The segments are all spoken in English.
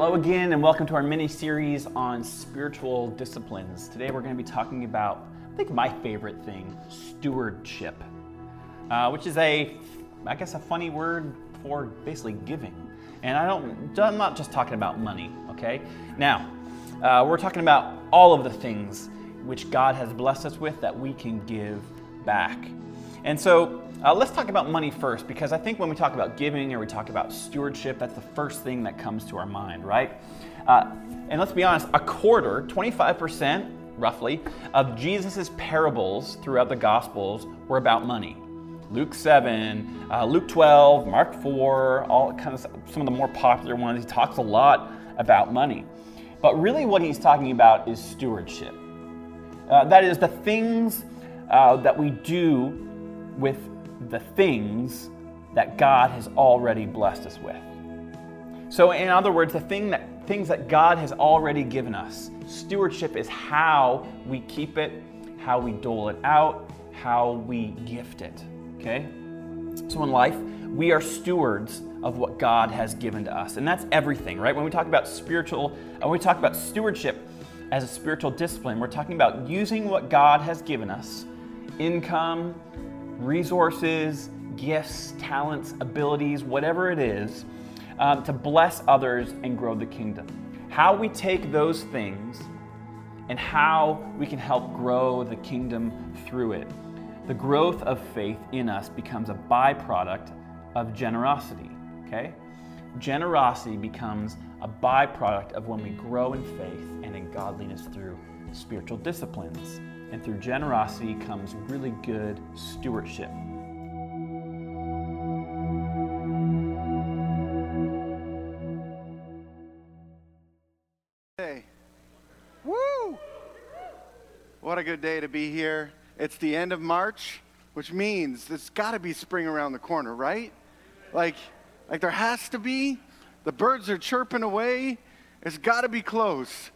Hello again, and welcome to our mini series on spiritual disciplines. Today we're going to be talking about, I think, my favorite thing stewardship, uh, which is a, I guess, a funny word for basically giving. And I don't, I'm not just talking about money, okay? Now, uh, we're talking about all of the things which God has blessed us with that we can give back. And so uh, let's talk about money first, because I think when we talk about giving or we talk about stewardship, that's the first thing that comes to our mind, right? Uh, and let's be honest, a quarter, 25% roughly, of Jesus' parables throughout the Gospels were about money. Luke 7, uh, Luke 12, Mark 4, all kind of some of the more popular ones. He talks a lot about money. But really, what he's talking about is stewardship. Uh, that is the things uh, that we do with the things that God has already blessed us with. So, in other words, the thing that, things that God has already given us. Stewardship is how we keep it, how we dole it out, how we gift it. Okay? So, in life, we are stewards of what God has given to us. And that's everything, right? When we talk about spiritual, when we talk about stewardship as a spiritual discipline, we're talking about using what God has given us income, resources, gifts, talents, abilities, whatever it is, um, to bless others and grow the kingdom. How we take those things and how we can help grow the kingdom through it. The growth of faith in us becomes a byproduct of generosity, okay? Generosity becomes a byproduct of when we grow in faith and in godliness through spiritual disciplines. And through generosity comes really good stewardship. Hey. Woo! What a good day to be here. It's the end of March, which means there's got to be spring around the corner, right? Like, like there has to be. The birds are chirping away. It's got to be close.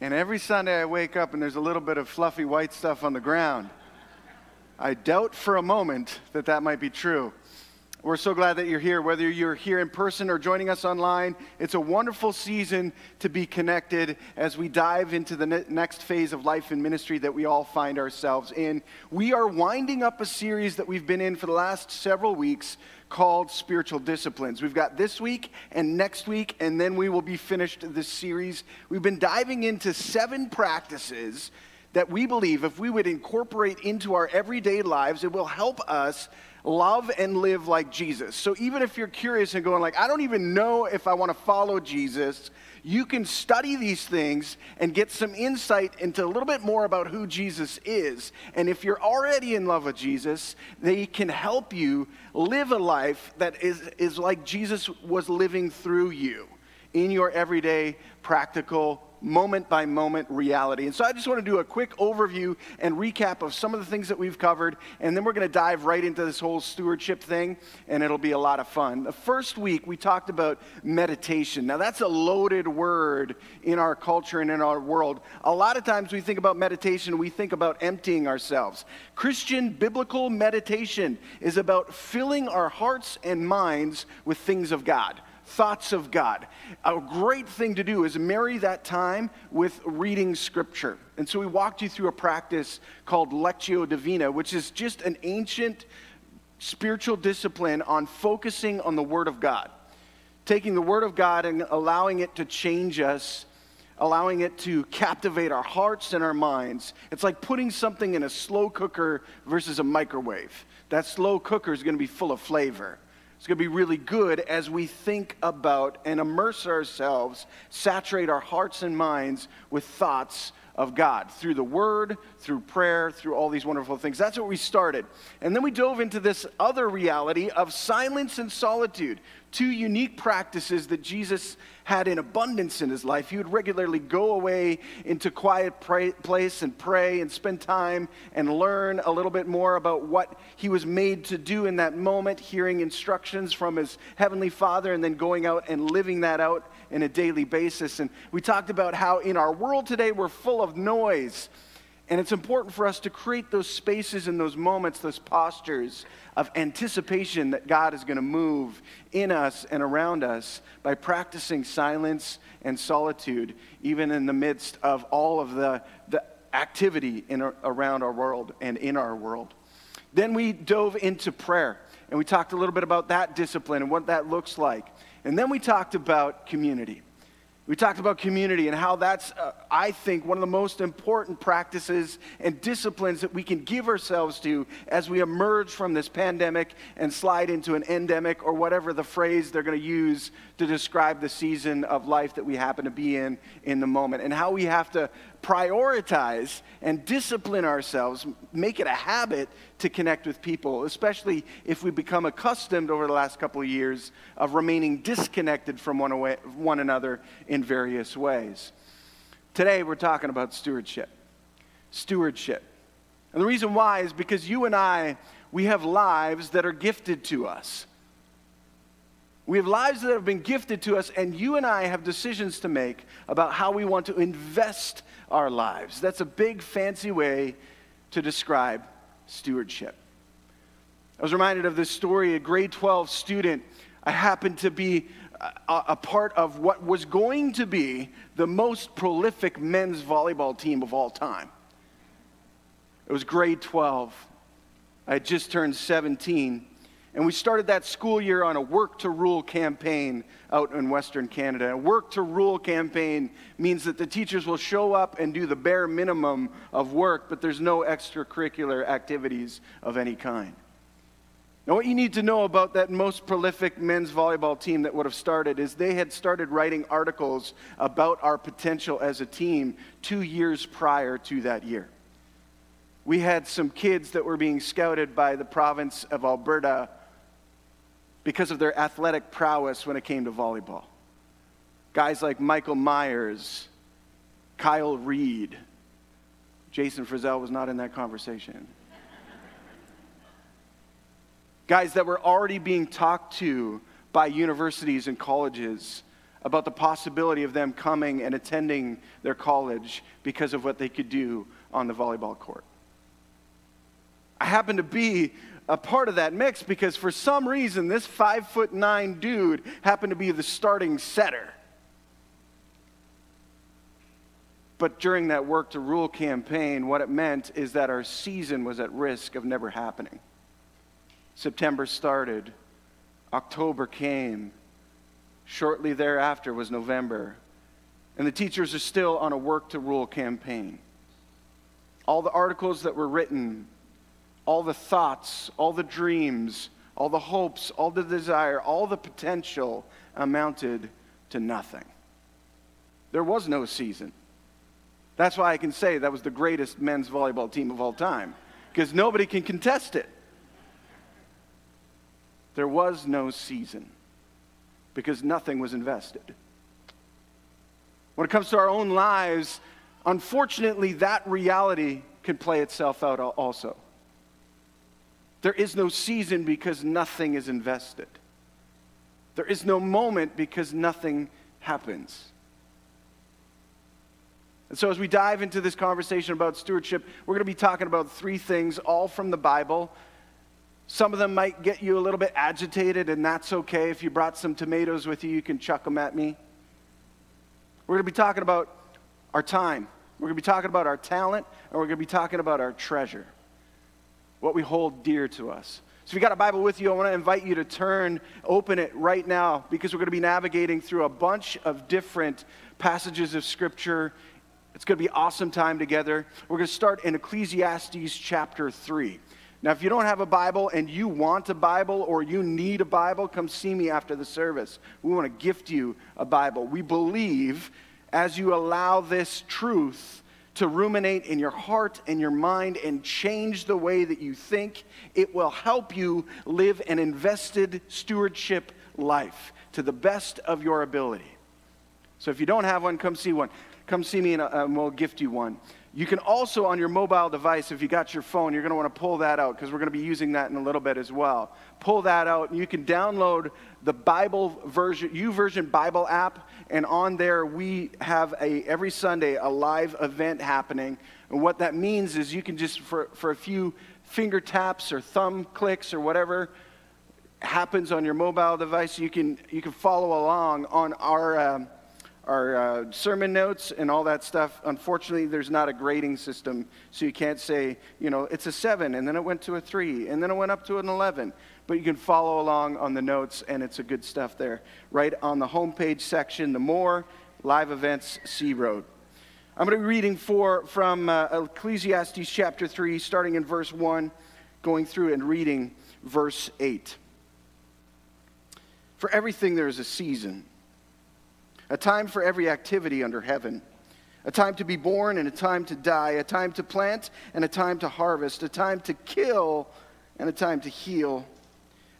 And every Sunday I wake up and there's a little bit of fluffy white stuff on the ground. I doubt for a moment that that might be true. We're so glad that you're here, whether you're here in person or joining us online. It's a wonderful season to be connected as we dive into the ne- next phase of life and ministry that we all find ourselves in. We are winding up a series that we've been in for the last several weeks called Spiritual Disciplines. We've got this week and next week, and then we will be finished this series. We've been diving into seven practices that we believe if we would incorporate into our everyday lives, it will help us love and live like Jesus. So even if you're curious and going like, I don't even know if I want to follow Jesus, you can study these things and get some insight into a little bit more about who Jesus is. And if you're already in love with Jesus, they can help you live a life that is, is like Jesus was living through you in your everyday practical moment by moment reality. And so I just want to do a quick overview and recap of some of the things that we've covered, and then we're going to dive right into this whole stewardship thing, and it'll be a lot of fun. The first week we talked about meditation. Now that's a loaded word in our culture and in our world. A lot of times we think about meditation, we think about emptying ourselves. Christian biblical meditation is about filling our hearts and minds with things of God thoughts of God. A great thing to do is marry that time with reading scripture. And so we walked you through a practice called Lectio Divina, which is just an ancient spiritual discipline on focusing on the Word of God. Taking the Word of God and allowing it to change us, allowing it to captivate our hearts and our minds. It's like putting something in a slow cooker versus a microwave. That slow cooker is going to be full of flavor. It's going to be really good as we think about and immerse ourselves, saturate our hearts and minds with thoughts of God through the Word, through prayer, through all these wonderful things. That's what we started. And then we dove into this other reality of silence and solitude, two unique practices that Jesus had in abundance in his life. He would regularly go away into quiet pray, place and pray and spend time and learn a little bit more about what he was made to do in that moment, hearing instructions from his heavenly Father and then going out and living that out in a daily basis. And we talked about how in our world today we're full of noise And it's important for us to create those spaces and those moments, those postures of anticipation that God is going to move in us and around us by practicing silence and solitude, even in the midst of all of the, the activity in, around our world and in our world. Then we dove into prayer, and we talked a little bit about that discipline and what that looks like. And then we talked about community. We talked about community and how that's, uh, I think, one of the most important practices and disciplines that we can give ourselves to as we emerge from this pandemic and slide into an endemic or whatever the phrase they're going to use to describe the season of life that we happen to be in in the moment. And how we have to prioritize and discipline ourselves, make it a habit to connect with people, especially if we become accustomed over the last couple of years of remaining disconnected from one, away, one another in various ways. Today, we're talking about stewardship. Stewardship. And the reason why is because you and I, we have lives that are gifted to us. We have lives that have been gifted to us, and you and I have decisions to make about how we want to invest our lives. That's a big, fancy way to describe stewardship. I was reminded of this story a grade 12 student. I happened to be a, a, part of what was going to be the most prolific men's volleyball team of all time. It was grade 12. I had just turned 17. And we started that school year on a work to rule campaign out in Western Canada. A work to rule campaign means that the teachers will show up and do the bare minimum of work, but there's no extracurricular activities of any kind. Now, what you need to know about that most prolific men's volleyball team that would have started is they had started writing articles about our potential as a team two years prior to that year. We had some kids that were being scouted by the province of Alberta because of their athletic prowess when it came to volleyball. Guys like Michael Myers, Kyle Reed. Jason Frizzell was not in that conversation. Guys that were already being talked to by universities and colleges about the possibility of them coming and attending their college because of what they could do on the volleyball court. I happen to be a part of that mix because for some reason this five foot nine dude happened to be the starting setter. But during that work to rule campaign, what it meant is that our season was at risk of never happening. September started, October came, shortly thereafter was November, and the teachers are still on a work to rule campaign. All the articles that were written all the thoughts, all the dreams, all the hopes, all the desire, all the potential amounted to nothing. There was no season. That's why I can say that was the greatest men's volleyball team of all time, because nobody can contest it. There was no season because nothing was invested. When it comes to our own lives, unfortunately, that reality can play itself out also. There is no season because nothing is invested. There is no moment because nothing happens. And so, as we dive into this conversation about stewardship, we're going to be talking about three things, all from the Bible. Some of them might get you a little bit agitated, and that's okay. If you brought some tomatoes with you, you can chuck them at me. We're going to be talking about our time, we're going to be talking about our talent, and we're going to be talking about our treasure what we hold dear to us. So if you got a Bible with you, I want to invite you to turn, open it right now, because we're going to be navigating through a bunch of different passages of Scripture. It's going to be awesome time together. We're going to start in Ecclesiastes chapter 3. Now, if you don't have a Bible and you want a Bible or you need a Bible, come see me after the service. We want to gift you a Bible. We believe as you allow this truth to ruminate in your heart and your mind and change the way that you think. It will help you live an invested stewardship life to the best of your ability. So if you don't have one, come see one. Come see me and, uh, we'll gift you one. You can also, on your mobile device, if you got your phone, you're going to want to pull that out because we're going to be using that in a little bit as well. Pull that out, and you can download the Bible version, YouVersion Bible app, and on there we have a every Sunday a live event happening. And what that means is you can just for, for a few finger taps or thumb clicks or whatever happens on your mobile device, you can you can follow along on our. Um, our uh, sermon notes and all that stuff. Unfortunately, there's not a grading system, so you can't say, you know, it's a seven, and then it went to a three, and then it went up to an 11. But you can follow along on the notes, and it's a good stuff there. Right on the homepage section, the more live events, C Road. I'm going to be reading for, from uh, Ecclesiastes chapter 3, starting in verse 1, going through and reading verse 8. For everything there is a season a time for every activity under heaven, a time to be born and a time to die, a time to plant and a time to harvest, a time to kill and a time to heal,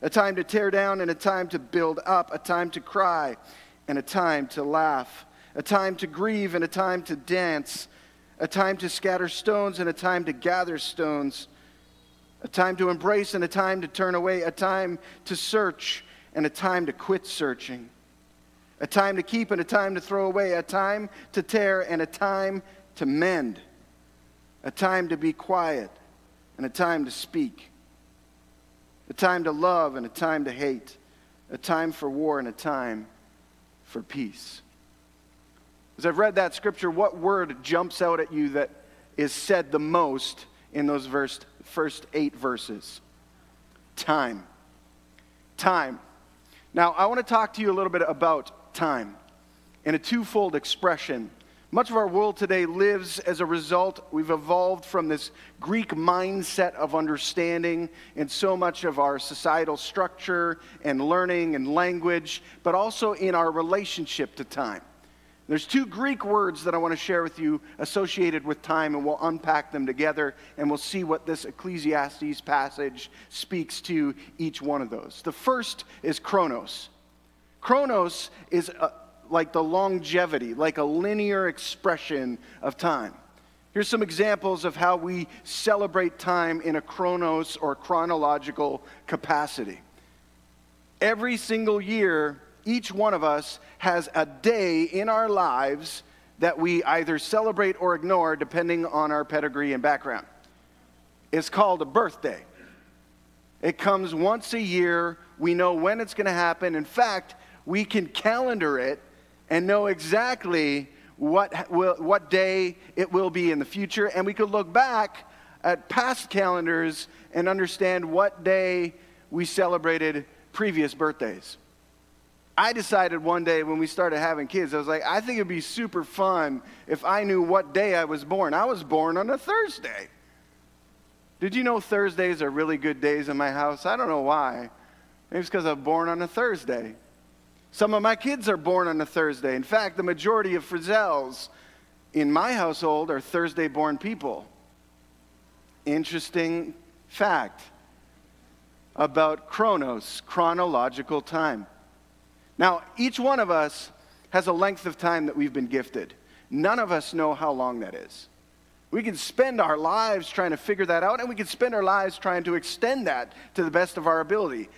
a time to tear down and a time to build up, a time to cry and a time to laugh, a time to grieve and a time to dance, a time to scatter stones and a time to gather stones, a time to embrace and a time to turn away, a time to search and a time to quit searching a time to keep and a time to throw away, a time to tear and a time to mend, a time to be quiet and a time to speak, a time to love and a time to hate, a time for war and a time for peace. As I've read that scripture, what word jumps out at you that is said the most in those verse, first eight verses? Time. Time. Now, I want to talk to you a little bit about time in a twofold expression. Much of our world today lives as a result, we've evolved from this Greek mindset of understanding in so much of our societal structure and learning and language, but also in our relationship to time. There's two Greek words that I want to share with you associated with time, and we'll unpack them together and we'll see what this Ecclesiastes passage speaks to each one of those. The first is chronos. Chronos is a, uh, like the longevity, like a linear expression of time. Here's some examples of how we celebrate time in a chronos or chronological capacity. Every single year, each one of us has a day in our lives that we either celebrate or ignore depending on our pedigree and background. It's called a birthday. It comes once a year. We know when it's going to happen. In fact, we can calendar it and know exactly what, what day it will be in the future. And we could look back at past calendars and understand what day we celebrated previous birthdays. I decided one day when we started having kids, I was like, I think it'd be super fun if I knew what day I was born. I was born on a Thursday. Did you know Thursdays are really good days in my house? I don't know why. Maybe it's because I'm born on a Thursday. Some of my kids are born on a Thursday. In fact, the majority of Frizzells in my household are Thursday born people. Interesting fact about chronos, chronological time. Now, each one of us has a length of time that we've been gifted. None of us know how long that is. We can spend our lives trying to figure that out, and we can spend our lives trying to extend that to the best of our ability.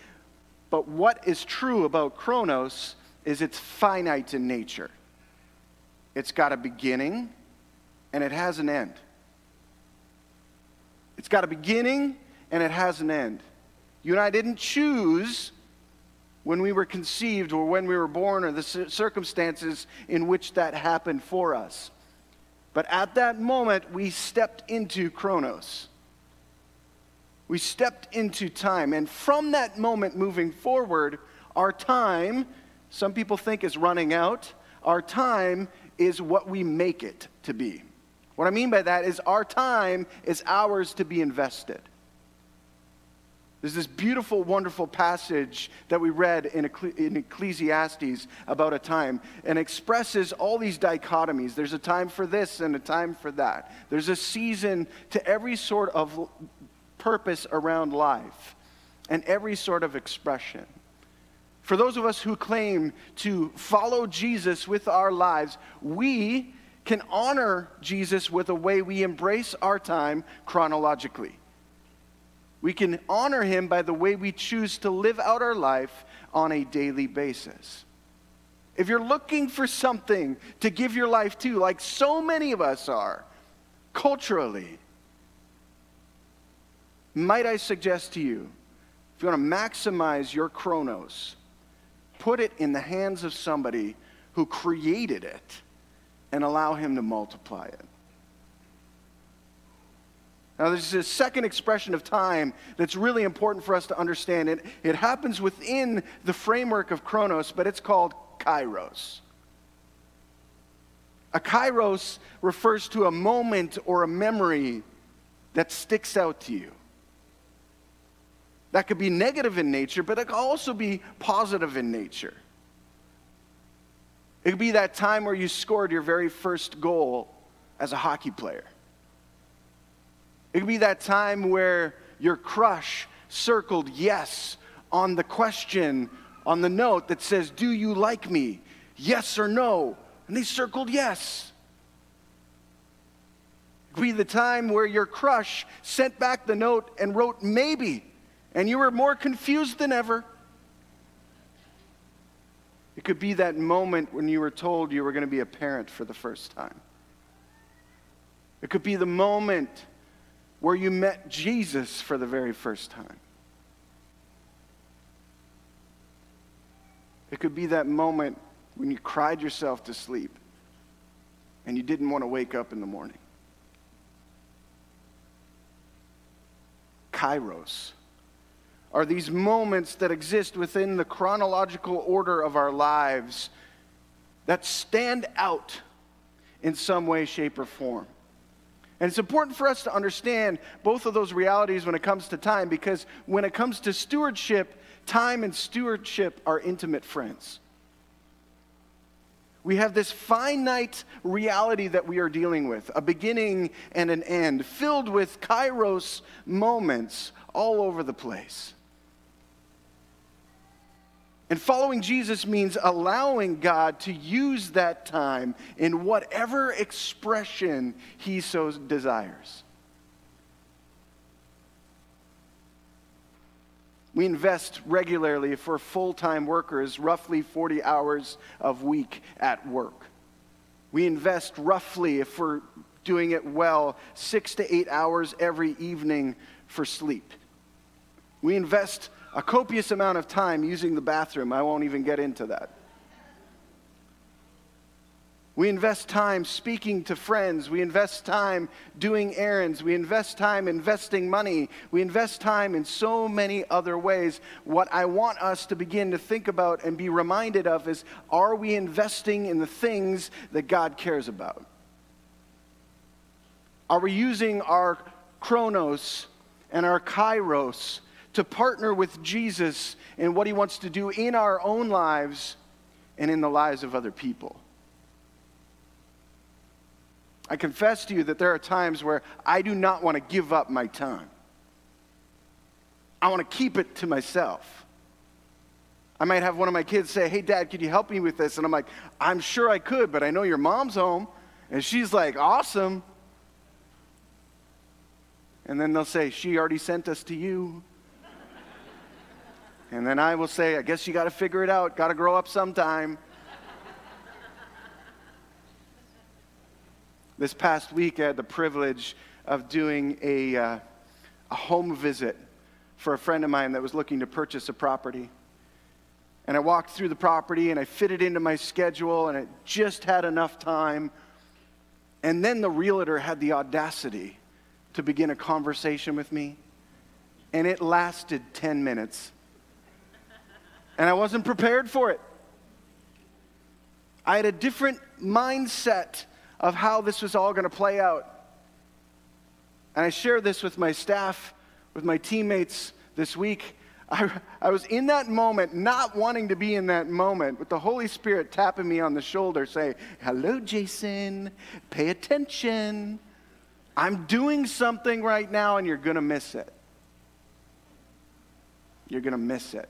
But what is true about Chronos is it's finite in nature. It's got a beginning and it has an end. It's got a beginning and it has an end. You and I didn't choose when we were conceived or when we were born or the circumstances in which that happened for us. But at that moment, we stepped into Chronos. We stepped into time. And from that moment moving forward, our time, some people think is running out. Our time is what we make it to be. What I mean by that is our time is ours to be invested. There's this beautiful, wonderful passage that we read in, Ecclesiastes about a time and expresses all these dichotomies. There's a time for this and a time for that. There's a season to every sort of purpose around life and every sort of expression. For those of us who claim to follow Jesus with our lives, we can honor Jesus with a way we embrace our time chronologically. We can honor him by the way we choose to live out our life on a daily basis. If you're looking for something to give your life to, like so many of us are, culturally, might I suggest to you, if you want to maximize your chronos, put it in the hands of somebody who created it and allow him to multiply it. Now, there's a second expression of time that's really important for us to understand. It, it happens within the framework of Chronos, but it's called Kairos. A Kairos refers to a moment or a memory that sticks out to you. That could be negative in nature, but it could also be positive in nature. It could be that time where you scored your very first goal as a hockey player. It could be that time where your crush circled yes on the question on the note that says, Do you like me? Yes or no? And they circled yes. It could be the time where your crush sent back the note and wrote maybe, and you were more confused than ever. It could be that moment when you were told you were going to be a parent for the first time. It could be the moment where you met Jesus for the very first time. It could be that moment when you cried yourself to sleep and you didn't want to wake up in the morning. Kairos are these moments that exist within the chronological order of our lives that stand out in some way, shape, or form. And it's important for us to understand both of those realities when it comes to time because when it comes to stewardship, time and stewardship are intimate friends. We have this finite reality that we are dealing with, a beginning and an end, filled with kairos moments all over the place. And following Jesus means allowing God to use that time in whatever expression He so desires. We invest regularly for full time workers roughly 40 hours of week at work. We invest roughly, if we're doing it well, six to eight hours every evening for sleep. We invest a copious amount of time using the bathroom. I won't even get into that. We invest time speaking to friends. We invest time doing errands. We invest time investing money. We invest time in so many other ways. What I want us to begin to think about and be reminded of is are we investing in the things that God cares about? Are we using our chronos and our kairos to partner with Jesus in what he wants to do in our own lives and in the lives of other people. I confess to you that there are times where I do not want to give up my time. I want to keep it to myself. I might have one of my kids say, Hey, dad, could you help me with this? And I'm like, I'm sure I could, but I know your mom's home. And she's like, Awesome. And then they'll say, She already sent us to you. And then I will say, I guess you got to figure it out, got to grow up sometime. this past week, I had the privilege of doing a, uh, a home visit for a friend of mine that was looking to purchase a property. And I walked through the property and I fitted into my schedule and it just had enough time. And then the realtor had the audacity to begin a conversation with me. And it lasted 10 minutes and I wasn't prepared for it. I had a different mindset of how this was all going to play out. And I shared this with my staff, with my teammates this week. I, I was in that moment, not wanting to be in that moment, with the Holy Spirit tapping me on the shoulder, saying, Hello, Jason, pay attention. I'm doing something right now, and you're going to miss it. You're going to miss it.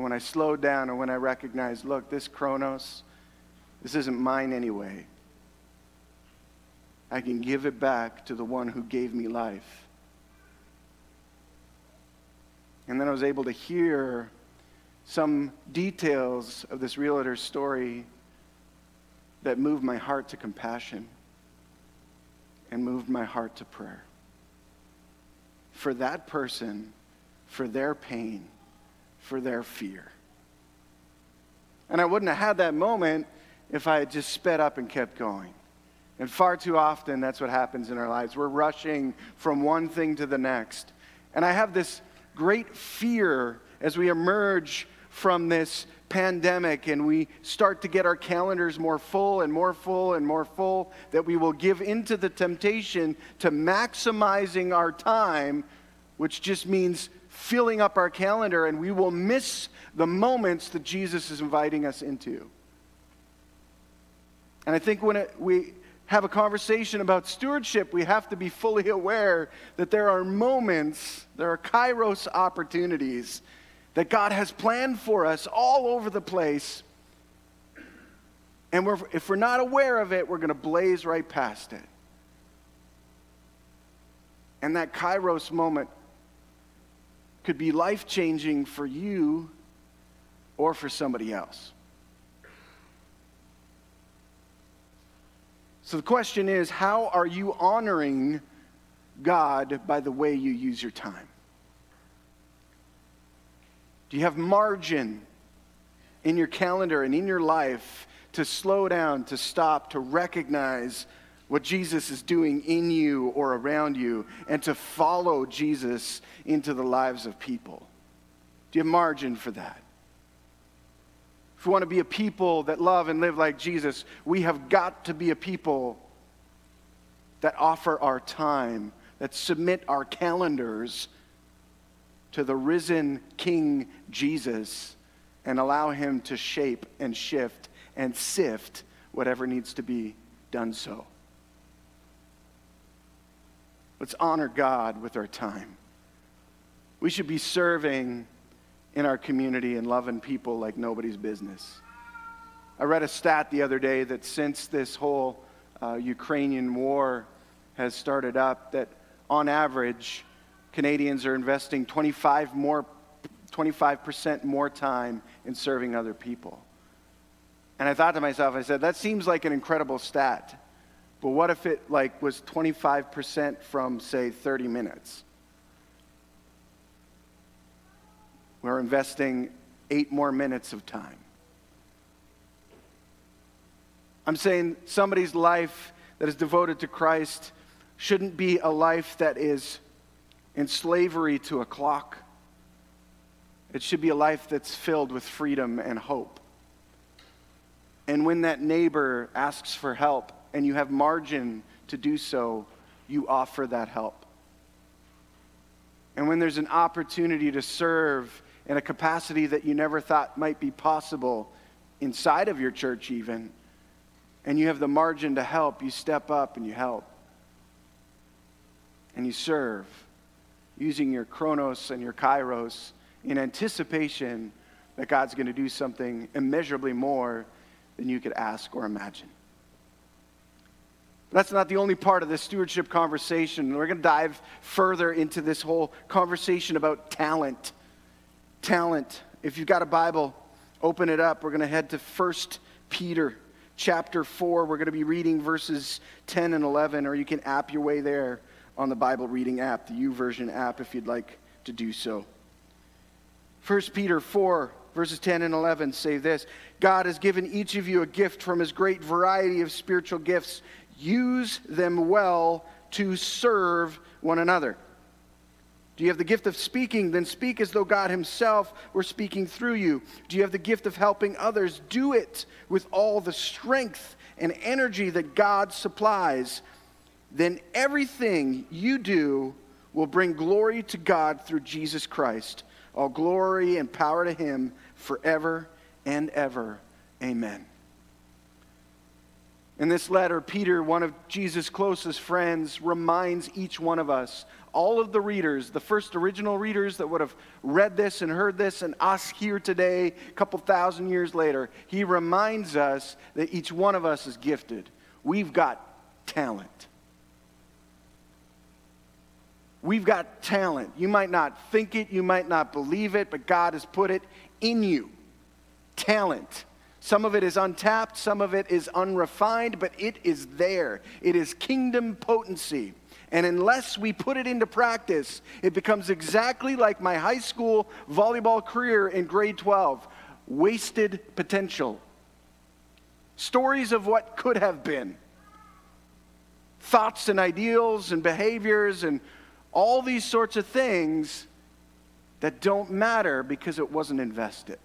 And when I slowed down and when I recognized, look, this Chronos, This isn't mine anyway. I can give it back to the one who gave me life. And then I was able to hear some details of this realtor's story that moved my heart to compassion and moved my heart to prayer. For that person, for their pain, for their fear. And I wouldn't have had that moment if I had just sped up and kept going. And far too often, that's what happens in our lives. We're rushing from one thing to the next. And I have this great fear as we emerge from this pandemic and we start to get our calendars more full and more full and more full that we will give into the temptation to maximizing our time, which just means filling up our calendar, and we will miss the moments that Jesus is inviting us into. And I think when it, we have a conversation about stewardship, we have to be fully aware that there are moments, there are kairos opportunities that God has planned for us all over the place. And we're, if we're not aware of it, we're going to blaze right past it. And that kairos moment could be life changing for you or for somebody else. So the question is how are you honoring God by the way you use your time? Do you have margin in your calendar and in your life to slow down, to stop, to recognize what Jesus is doing in you or around you, and to follow Jesus into the lives of people? Do you have margin for that? If we want to be a people that love and live like Jesus, we have got to be a people that offer our time, that submit our calendars to the risen King Jesus and allow him to shape and shift and sift whatever needs to be done so. Let's honor God with our time. We should be serving in our community and loving people like nobody's business. I read a stat the other day that since this whole uh, Ukrainian war has started up, that on average, Canadians are investing 25 more, 25% more time in serving other people. And I thought to myself, I said, that seems like an incredible stat. But what if it like was 25% from say 30 minutes? We're investing 8 more minutes of time. I'm saying somebody's life that is devoted to Christ shouldn't be a life that is in slavery to a clock. It should be a life that's filled with freedom and hope. And when that neighbor asks for help and you have margin to do so, you offer that help. And when there's an opportunity to serve in a capacity that you never thought might be possible inside of your church, even, and you have the margin to help, you step up and you help. And you serve using your chronos and your kairos in anticipation that God's going to do something immeasurably more than you could ask or imagine. But that's not the only part of this stewardship conversation. We're going to dive further into this whole conversation about talent. Talent. If you've got a Bible, open it up. We're going to head to 1 Peter chapter 4. We're going to be reading verses 10 and 11, or you can app your way there on the Bible reading app, the YouVersion app, if you'd like to do so. 1 Peter 4, verses 10 and 11 say this God has given each of you a gift from his great variety of spiritual gifts. Use them well to serve one another. Do you have the gift of speaking? Then speak as though God Himself were speaking through you. Do you have the gift of helping others? Do it with all the strength and energy that God supplies then everything you do will bring glory to God through Jesus Christ. All glory and power to him forever and ever. Amen. In this letter, Peter, one of Jesus' closest friends, reminds each one of us, all of the readers, the first original readers that would have read this and heard this, and us here today, a couple thousand years later, he reminds us that each one of us is gifted. We've got talent. We've got talent. You might not think it, you might not believe it, but God has put it in you. Talent. Some of it is untapped, some of it is unrefined, but it is there. It is kingdom potency. And unless we put it into practice, it becomes exactly like my high school volleyball career in grade 12 wasted potential. Stories of what could have been. Thoughts and ideals and behaviors and all these sorts of things that don't matter because it wasn't invested.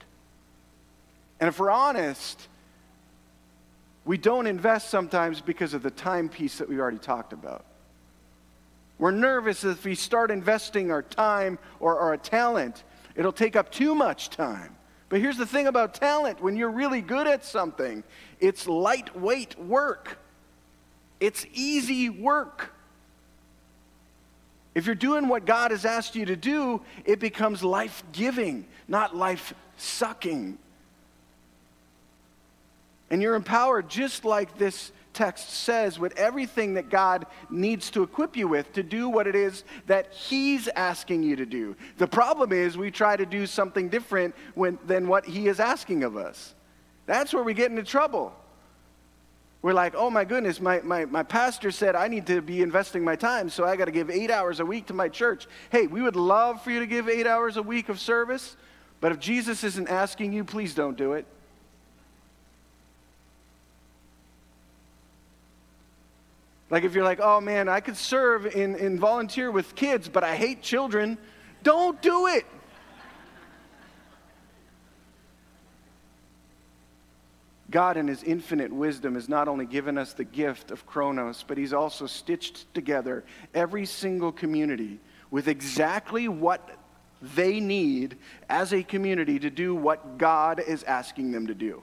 And if we're honest, we don't invest sometimes because of the timepiece that we already talked about. We're nervous if we start investing our time or our talent, it'll take up too much time. But here's the thing about talent when you're really good at something, it's lightweight work, it's easy work. If you're doing what God has asked you to do, it becomes life giving, not life sucking. And you're empowered, just like this text says, with everything that God needs to equip you with to do what it is that He's asking you to do. The problem is we try to do something different when, than what He is asking of us. That's where we get into trouble. We're like, oh my goodness, my, my, my pastor said I need to be investing my time, so I got to give eight hours a week to my church. Hey, we would love for you to give eight hours a week of service, but if Jesus isn't asking you, please don't do it. Like if you're like, oh man, I could serve in, in volunteer with kids, but I hate children, don't do it. God, in His infinite wisdom, has not only given us the gift of Chronos, but He's also stitched together every single community with exactly what they need as a community to do what God is asking them to do.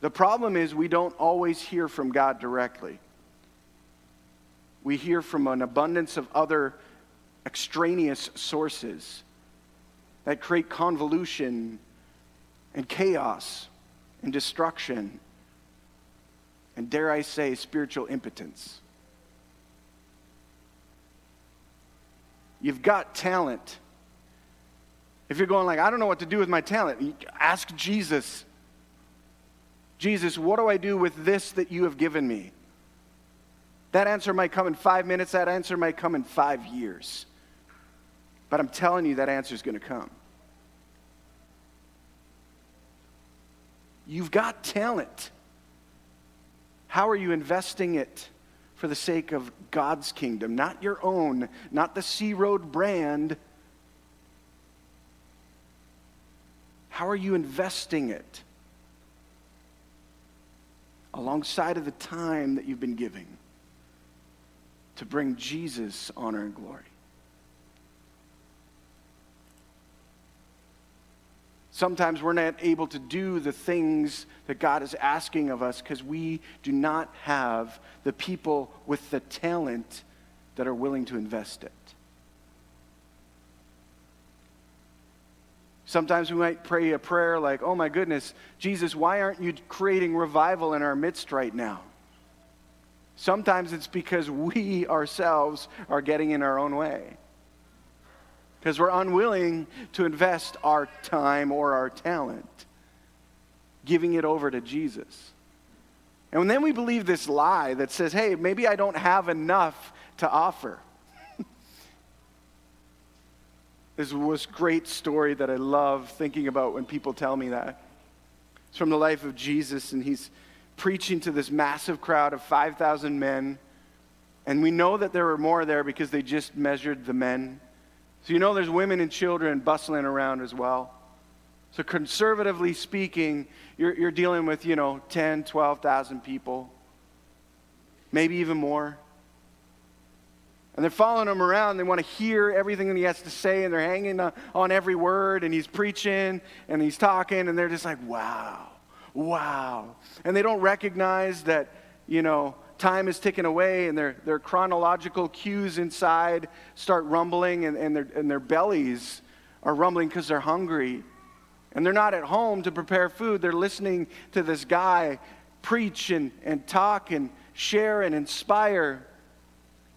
The problem is, we don't always hear from God directly. We hear from an abundance of other extraneous sources that create convolution and chaos and destruction, and dare I say, spiritual impotence. You've got talent. If you're going like, I don't know what to do with my talent, ask Jesus. Jesus, what do I do with this that you have given me? That answer might come in five minutes, that answer might come in five years. But I'm telling you, that answer is going to come. You've got talent. How are you investing it for the sake of God's kingdom? Not your own, not the Sea Road brand. How are you investing it alongside of the time that you've been giving to bring Jesus honor and glory? Sometimes we're not able to do the things that God is asking of us because we do not have the people with the talent that are willing to invest it. Sometimes we might pray a prayer like, oh my goodness, Jesus, why aren't you creating revival in our midst right now? Sometimes it's because we ourselves are getting in our own way because we're unwilling to invest our time or our talent, giving it over to Jesus. And then we believe this lie that says, hey, maybe I don't have enough to offer. this was a great story that I love thinking about when people tell me that. It's from the life of Jesus, and he's preaching to this massive crowd of 5,000 men. And we know that there were more there because they just measured the men. So you know there's women and children bustling around as well. So conservatively speaking, you're, you're dealing with, you know, 10, 12,000 people, maybe even more. And they're following him around. They want to hear everything that he has to say, and they're hanging on every word, and he's preaching, and he's talking, and they're just like, wow, wow. And they don't recognize that, you know, time is ticking away and their, their chronological cues inside start rumbling and, and, their, and their bellies are rumbling because they're hungry. And they're not at home to prepare food. They're listening to this guy preach and, and talk and share and inspire.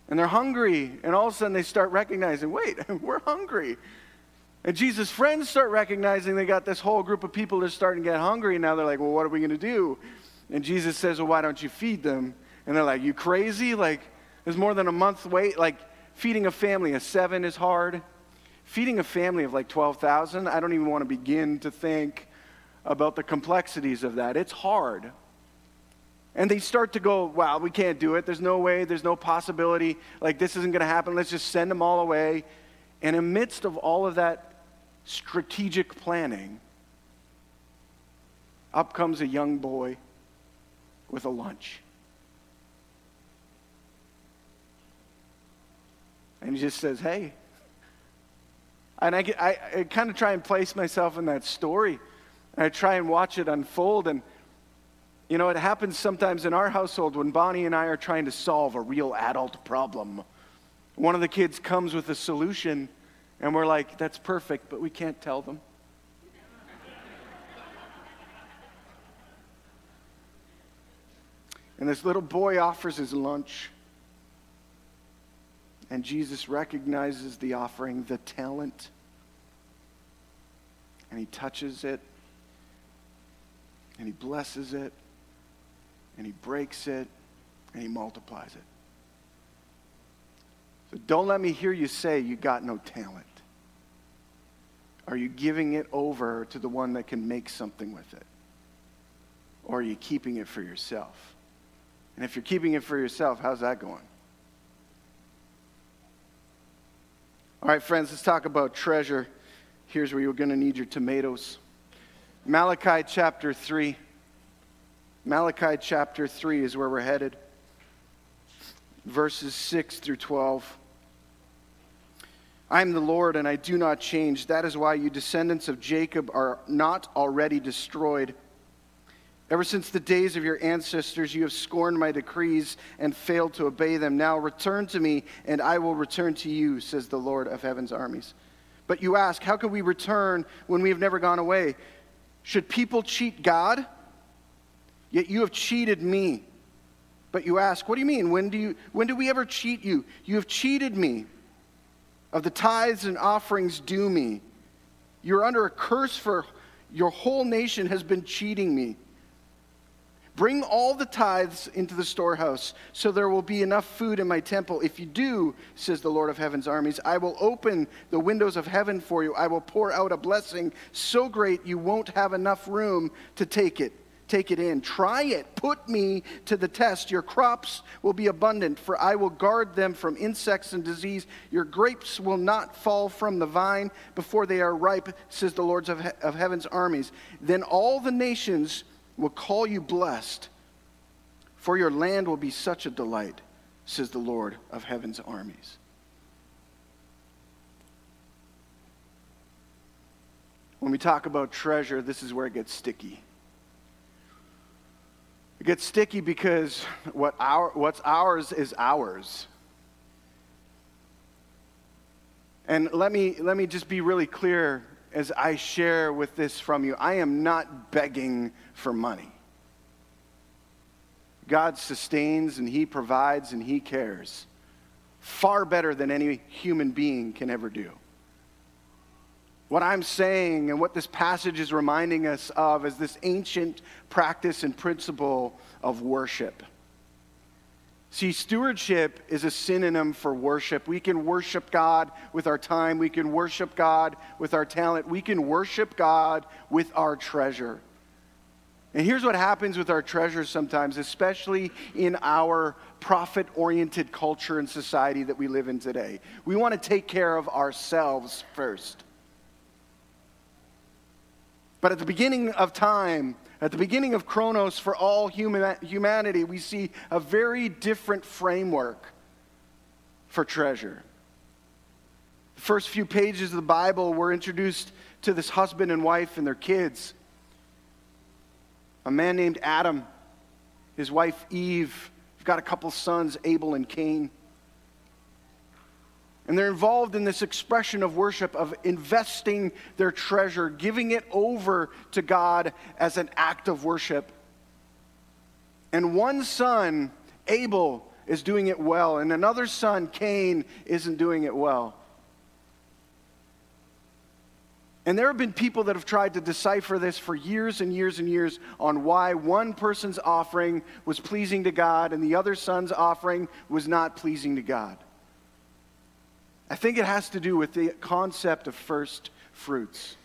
And they're hungry. And all of a sudden they start recognizing wait, we're hungry. And Jesus' friends start recognizing they got this whole group of people that are starting to get hungry. And now they're like, well, what are we going to do? And Jesus says, well, why don't you feed them? And they're like, you crazy? Like, there's more than a month wait. Like, feeding a family of seven is hard. Feeding a family of like 12,000, I don't even want to begin to think about the complexities of that. It's hard. And they start to go, wow, we can't do it. There's no way. There's no possibility. Like, this isn't going to happen. Let's just send them all away. And in midst of all of that strategic planning, up comes a young boy with a lunch. And he just says, Hey. And I, I, I kind of try and place myself in that story. And I try and watch it unfold. And, you know, it happens sometimes in our household when Bonnie and I are trying to solve a real adult problem. One of the kids comes with a solution and we're like, that's perfect, but we can't tell them. and this little boy offers his lunch. And Jesus recognizes the offering, the talent, and he touches it, and he blesses it, and he breaks it, and he multiplies it. Don't let me hear you say you got no talent. Are you giving it over to the one that can make something with it? Or are you keeping it for yourself? And if you're keeping it for yourself, how's that going? All right, friends, let's talk about treasure. Here's where you're going to need your tomatoes. Malachi chapter 3. Malachi chapter 3 is where we're headed. Verses 6 through 12. I am the Lord and I do not change. That is why you descendants of Jacob are not already destroyed. Ever since the days of your ancestors, you have scorned my decrees and failed to obey them. Now return to me, and I will return to you, says the Lord of heaven's armies. But you ask, How can we return when we have never gone away? Should people cheat God? Yet you have cheated me. But you ask, What do you mean? When do, you, when do we ever cheat you? You have cheated me of the tithes and offerings due me. You're under a curse for your whole nation has been cheating me. Bring all the tithes into the storehouse, so there will be enough food in my temple. If you do, says the Lord of heaven's armies, I will open the windows of heaven for you. I will pour out a blessing so great you won't have enough room to take it take it in. Try it. Put me to the test. Your crops will be abundant, for I will guard them from insects and disease. Your grapes will not fall from the vine before they are ripe, says the Lord of, he- of heaven's armies. Then all the nations will call you blessed, for your land will be such a delight, says the Lord of heaven's armies. When we talk about treasure, this is where it gets sticky. It gets sticky because what our, what's ours is ours. And let me, let me just be really clear as I share with this from you. I am not begging for money. God sustains and He provides and He cares far better than any human being can ever do. What I'm saying and what this passage is reminding us of is this ancient practice and principle of worship. See, stewardship is a synonym for worship. We can worship God with our time, we can worship God with our talent, we can worship God with our treasure. And here's what happens with our treasures sometimes, especially in our profit oriented culture and society that we live in today. We want to take care of ourselves first. But at the beginning of time, at the beginning of Chronos for all human, humanity, we see a very different framework for treasure. The first few pages of the Bible were introduced to this husband and wife and their kids. a man named Adam, his wife Eve. You've got a couple sons, Abel and Cain. And they're involved in this expression of worship of investing their treasure, giving it over to God as an act of worship. And one son, Abel, is doing it well, and another son, Cain, isn't doing it well. And there have been people that have tried to decipher this for years and years and years on why one person's offering was pleasing to God and the other son's offering was not pleasing to God. I think it has to do with the concept of first fruits.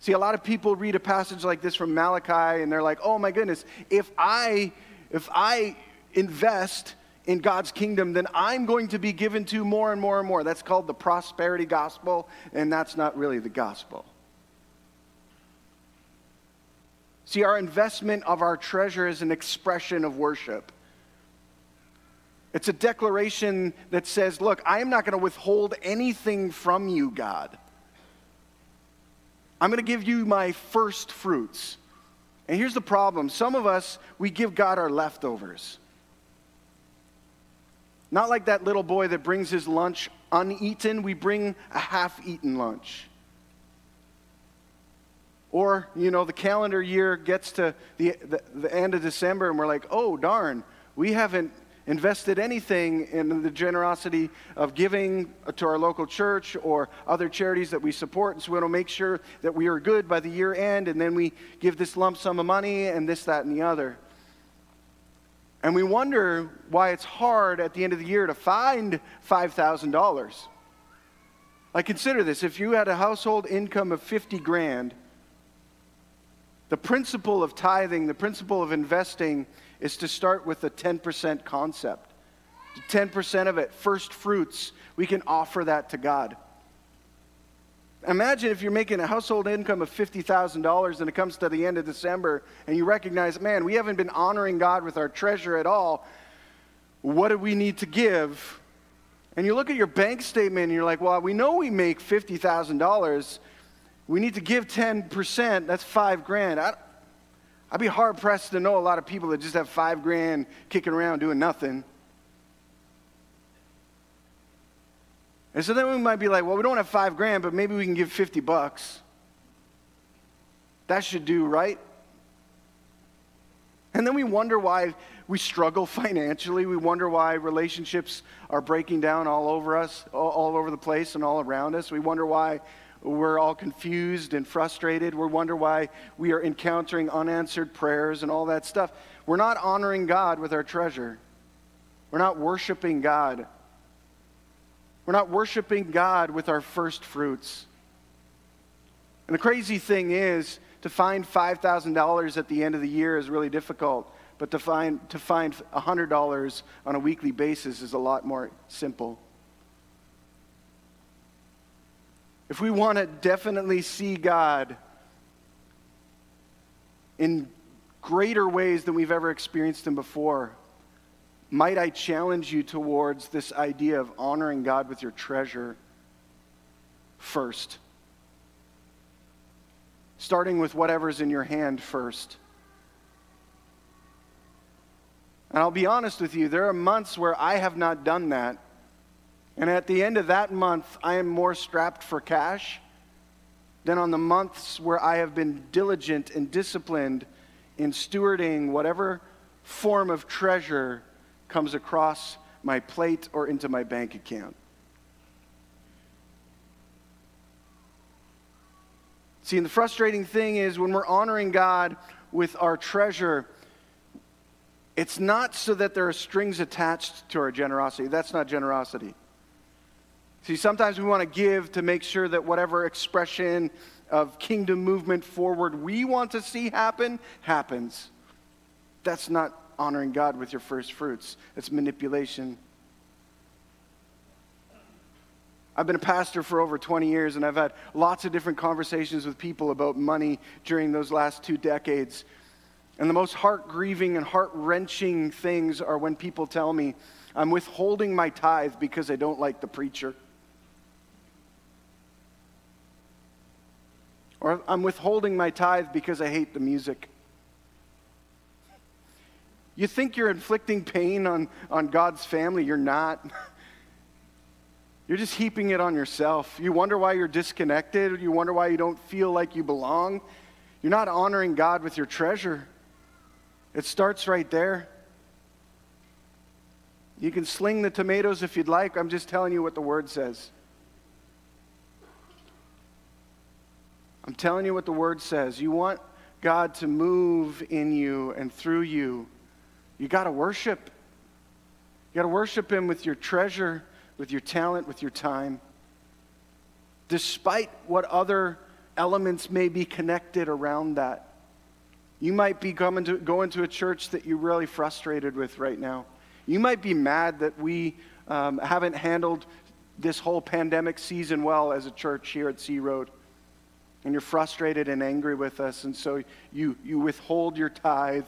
See, a lot of people read a passage like this from Malachi and they're like, "Oh my goodness, if I if I invest in God's kingdom, then I'm going to be given to more and more and more. That's called the prosperity gospel, and that's not really the gospel. See, our investment of our treasure is an expression of worship. It's a declaration that says, Look, I am not going to withhold anything from you, God. I'm going to give you my first fruits. And here's the problem some of us, we give God our leftovers. Not like that little boy that brings his lunch uneaten, we bring a half eaten lunch. Or, you know, the calendar year gets to the, the, the, end of December and we're like, oh, darn, we haven't invested anything in the generosity of giving to our local church or other charities that we support. And so we want to make sure that we are good by the year end and then we give this lump sum of money and this, that, and the other. And we wonder why it's hard at the end of the year to find $5,000. Like, consider this if you had a household income of 50 grand, the principle of tithing, the principle of investing, is to start with a 10% concept. 10% of it, first fruits, we can offer that to God. Imagine if you're making a household income of $50,000 and it comes to the end of December and you recognize, man, we haven't been honoring God with our treasure at all. What do we need to give? And you look at your bank statement and you're like, well, we know we make $50,000. We need to give 10%. That's five grand. I, I'd be hard pressed to know a lot of people that just have five grand kicking around doing nothing. And so then we might be like, well, we don't have five grand, but maybe we can give 50 bucks. That should do, right? And then we wonder why we struggle financially. We wonder why relationships are breaking down all over us, all, all, over the place, and all around us. We wonder why we're all confused and frustrated. We wonder why we are encountering unanswered prayers and all that stuff. We're not honoring God with our treasure, we're not worshiping God we're not worshiping God with our first fruits. And the crazy thing is, to find $5,000 at the end of the year is really difficult, but to find, to find $100 on a weekly basis is a lot more simple. If we want to definitely see God in greater ways than we've ever experienced Him before, might I challenge you towards this idea of honoring God with your treasure first? Starting with whatever's in your hand first. And I'll be honest with you, there are months where I have not done that. And at the end of that month, I am more strapped for cash than on the months where I have been diligent and disciplined in stewarding whatever form of treasure comes across my plate or into my bank account. See, and the frustrating thing is when we're honoring God with our treasure, it's not so that there are strings attached to our generosity. That's not generosity. See, sometimes we want to give to make sure that whatever expression of kingdom movement forward we want to see happen happens. That's not honoring God with your first fruits. It's manipulation. I've been a pastor for over 20 years, and I've had lots of different conversations with people about money during those last two decades. And the most heart grieving and heart wrenching things are when people tell me, I'm withholding my tithe because I don't like the preacher. Or I'm withholding my tithe because I hate the music. You think you're inflicting pain on, on God's family, you're not. You're just heaping it on yourself. You wonder why you're disconnected. You wonder why you don't feel like you belong. You're not honoring God with your treasure. It starts right there. You can sling the tomatoes if you'd like. I'm just telling you what the word says. I'm telling you what the word says. You want God to move in you and through you. You got to worship. You got to worship Him with your treasure, with your talent, with your time. Despite what other elements may be connected around that. You might be coming to, going to a church that you're really frustrated with right now. You might be mad that we um, haven't handled this whole pandemic season well as a church here at Sea Road. And you're frustrated and angry with us, and so you, you withhold your tithe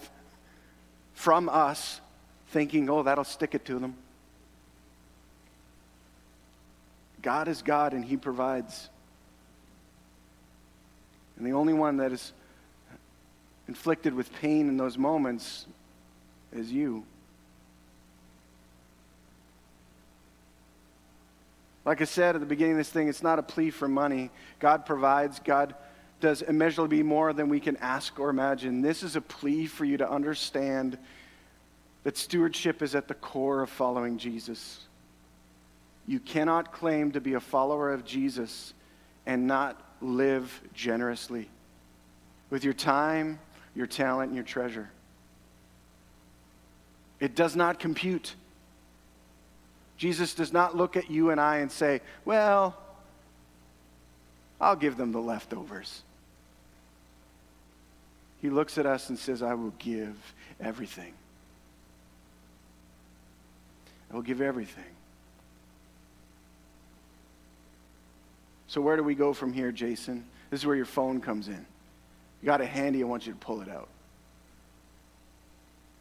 from us, thinking, oh, that'll stick it to them. God is God, and He provides. And the only one that is inflicted with pain in those moments is you. Like I said at the beginning of this thing, it's not a plea for money. God provides, God does immeasurably more than we can ask or imagine. This is a plea for you to understand that stewardship is at the core of following Jesus. You cannot claim to be a follower of Jesus and not live generously with your time, your talent, and your treasure. It does not compute. Jesus does not look at you and I and say, Well, I'll give them the leftovers. He looks at us and says, I will give everything. I will give everything. So, where do we go from here, Jason? This is where your phone comes in. You got it handy, I want you to pull it out.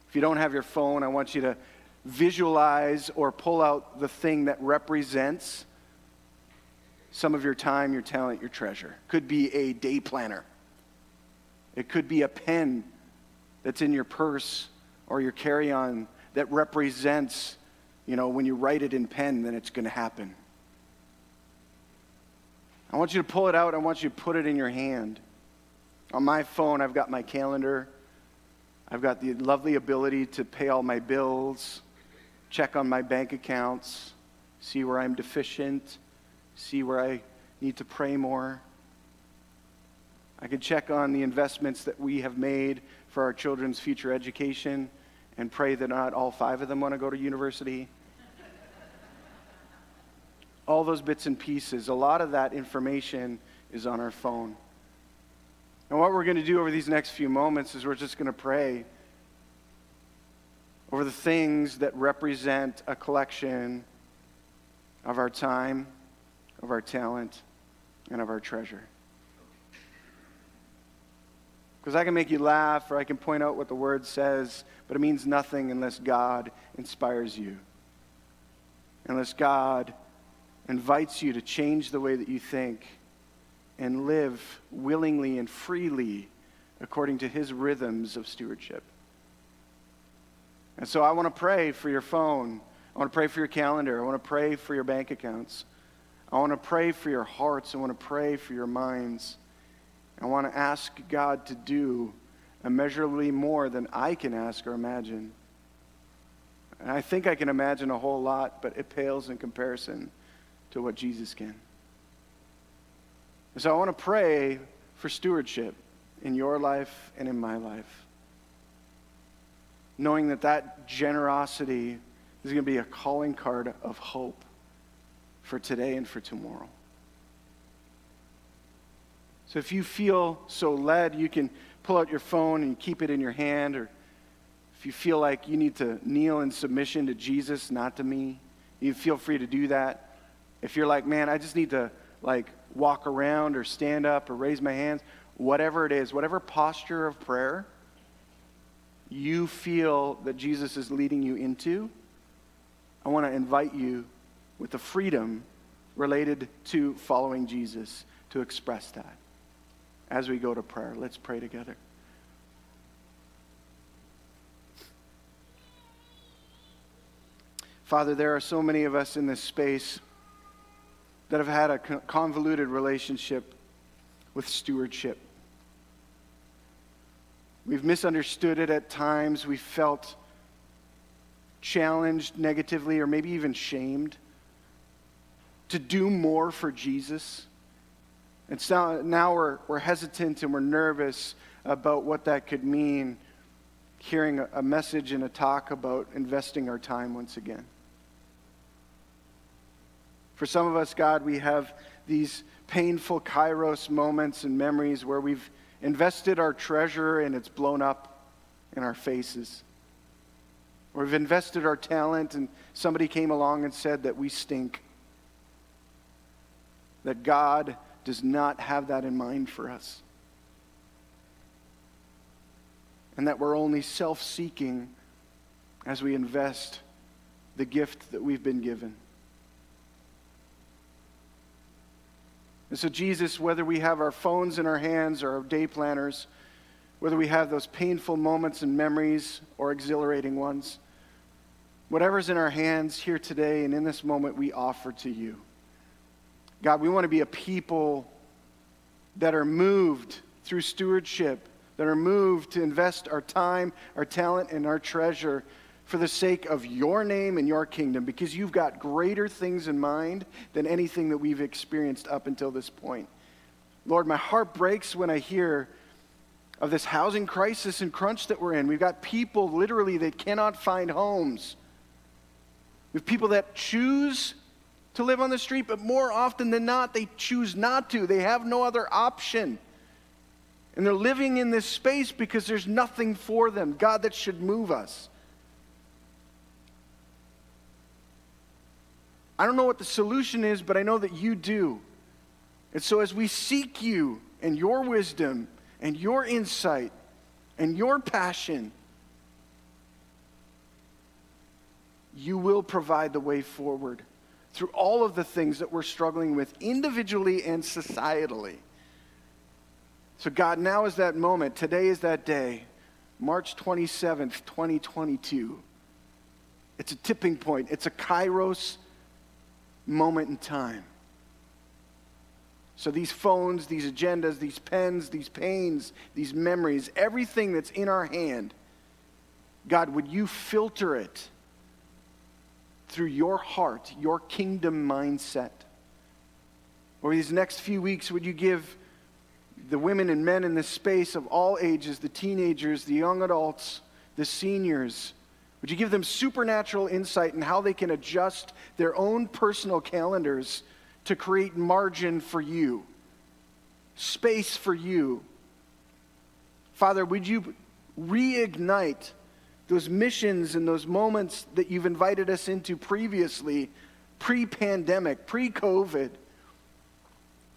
If you don't have your phone, I want you to visualize or pull out the thing that represents some of your time, your talent, your treasure. Could be a day planner. It could be a pen that's in your purse or your carry-on that represents, you know, when you write it in pen, then it's going to happen. I want you to pull it out. I want you to put it in your hand. On my phone, I've got my calendar. I've got the lovely ability to pay all my bills check on my bank accounts, see where I'm deficient, see where I need to pray more. I can check on the investments that we have made for our children's future education and pray that not all five of them want to go to university. all those bits and pieces, a lot of that information is on our phone. And what we're going to do over these next few moments is we're just going to pray over the things that represent a collection of our time, of our talent, and of our treasure. Because I can make you laugh or I can point out what the word says, but it means nothing unless God inspires you. Unless God invites you to change the way that you think and live willingly and freely according to his rhythms of stewardship. And so I want to pray for your phone. I want to pray for your calendar. I want to pray for your bank accounts. I want to pray for your hearts. I want to pray for your minds. I want to ask God to do immeasurably more than I can ask or imagine. And I think I can imagine a whole lot, but it pales in comparison to what Jesus can. And so I want to pray for stewardship in your life and in my life knowing that that generosity is going to be a calling card of hope for today and for tomorrow. So if you feel so led, you can pull out your phone and keep it in your hand, or if you feel like you need to kneel in submission to Jesus, not to me, you feel free to do that. If you're like, man, I just need to like walk around or stand up or raise my hands, whatever it is, whatever posture of prayer you feel that Jesus is leading you into, I want to invite you with the freedom related to following Jesus to express that. as we go to prayer. Let's pray together. Father, there are so many of us in this space that have had a convoluted relationship with stewardship. We've misunderstood it at times. We've felt challenged negatively or maybe even shamed to do more for Jesus. And so now we're, we're hesitant and we're nervous about what that could mean, hearing a, a message and a talk about investing our time once again. For some of us, God, we have these painful kairos moments and memories where we've invested our treasure and it's blown up in our faces. Or we've invested our talent and somebody came along and said that we stink. That God does not have that in mind for us. And that we're only self seeking as we invest the gift that we've been given. And so, Jesus, whether we have our phones in our hands or our day planners, whether we have those painful moments and memories or exhilarating ones, whatever's in our hands here today and in this moment, we offer to you. God, we want to be a people that are moved through stewardship, that are moved to invest our time, our talent, and our treasure for the sake of your name and your kingdom because you've got greater things in mind than anything that we've experienced up until this point. Lord, my heart breaks when I hear of this housing crisis and crunch that we're in. We've got people literally that cannot find homes. We have people that choose to live on the street, but more often than not, they choose not to. They have no other option. And they're living in this space because there's nothing for them. God, that should move us. I don't know what the solution is, but I know that you do. And so as we seek you and your wisdom and your insight and your passion, you will provide the way forward through all of the things that we're struggling with individually and societally. So, God, now is that moment. Today is that day, March 27th, 2022. It's a tipping point, it's a kairos moment in time. So, these phones, these agendas, these pens, these pains, these memories, everything that's in our hand, God, would you filter it through your heart, your kingdom mindset? Over these next few weeks, would you give the women and men in this space of all ages, the teenagers, the young adults, the seniors, would you give them supernatural insight in how they can adjust their own personal calendars to create margin for you, space for you? Father, would you reignite those missions and those moments that you've invited us into previously, pre pandemic, pre COVID?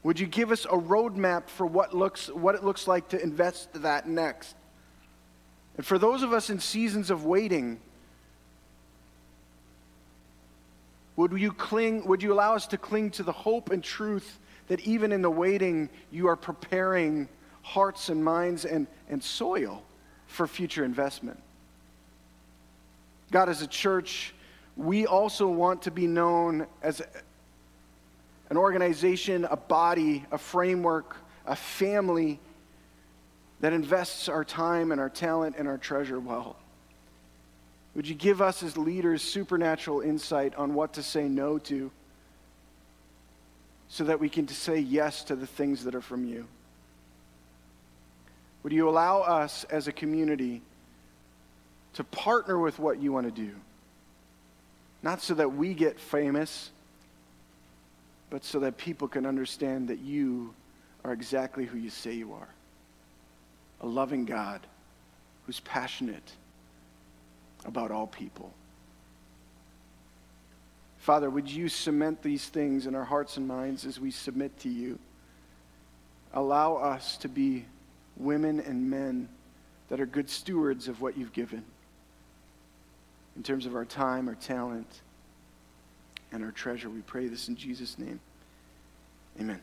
Would you give us a roadmap for what, looks, what it looks like to invest that next? And for those of us in seasons of waiting, Would you cling, would you allow us to cling to the hope and truth that even in the waiting, you are preparing hearts and minds and, and soil for future investment? God, as a church, we also want to be known as an organization, a body, a framework, a family that invests our time and our talent and our treasure well. Would you give us as leaders supernatural insight on what to say no to so that we can say yes to the things that are from you? Would you allow us as a community to partner with what you want to do? Not so that we get famous, but so that people can understand that you are exactly who you say you are a loving God who's passionate about all people. Father, would you cement these things in our hearts and minds as we submit to you? Allow us to be women and men that are good stewards of what you've given in terms of our time, our talent, and our treasure. We pray this in Jesus' name. Amen.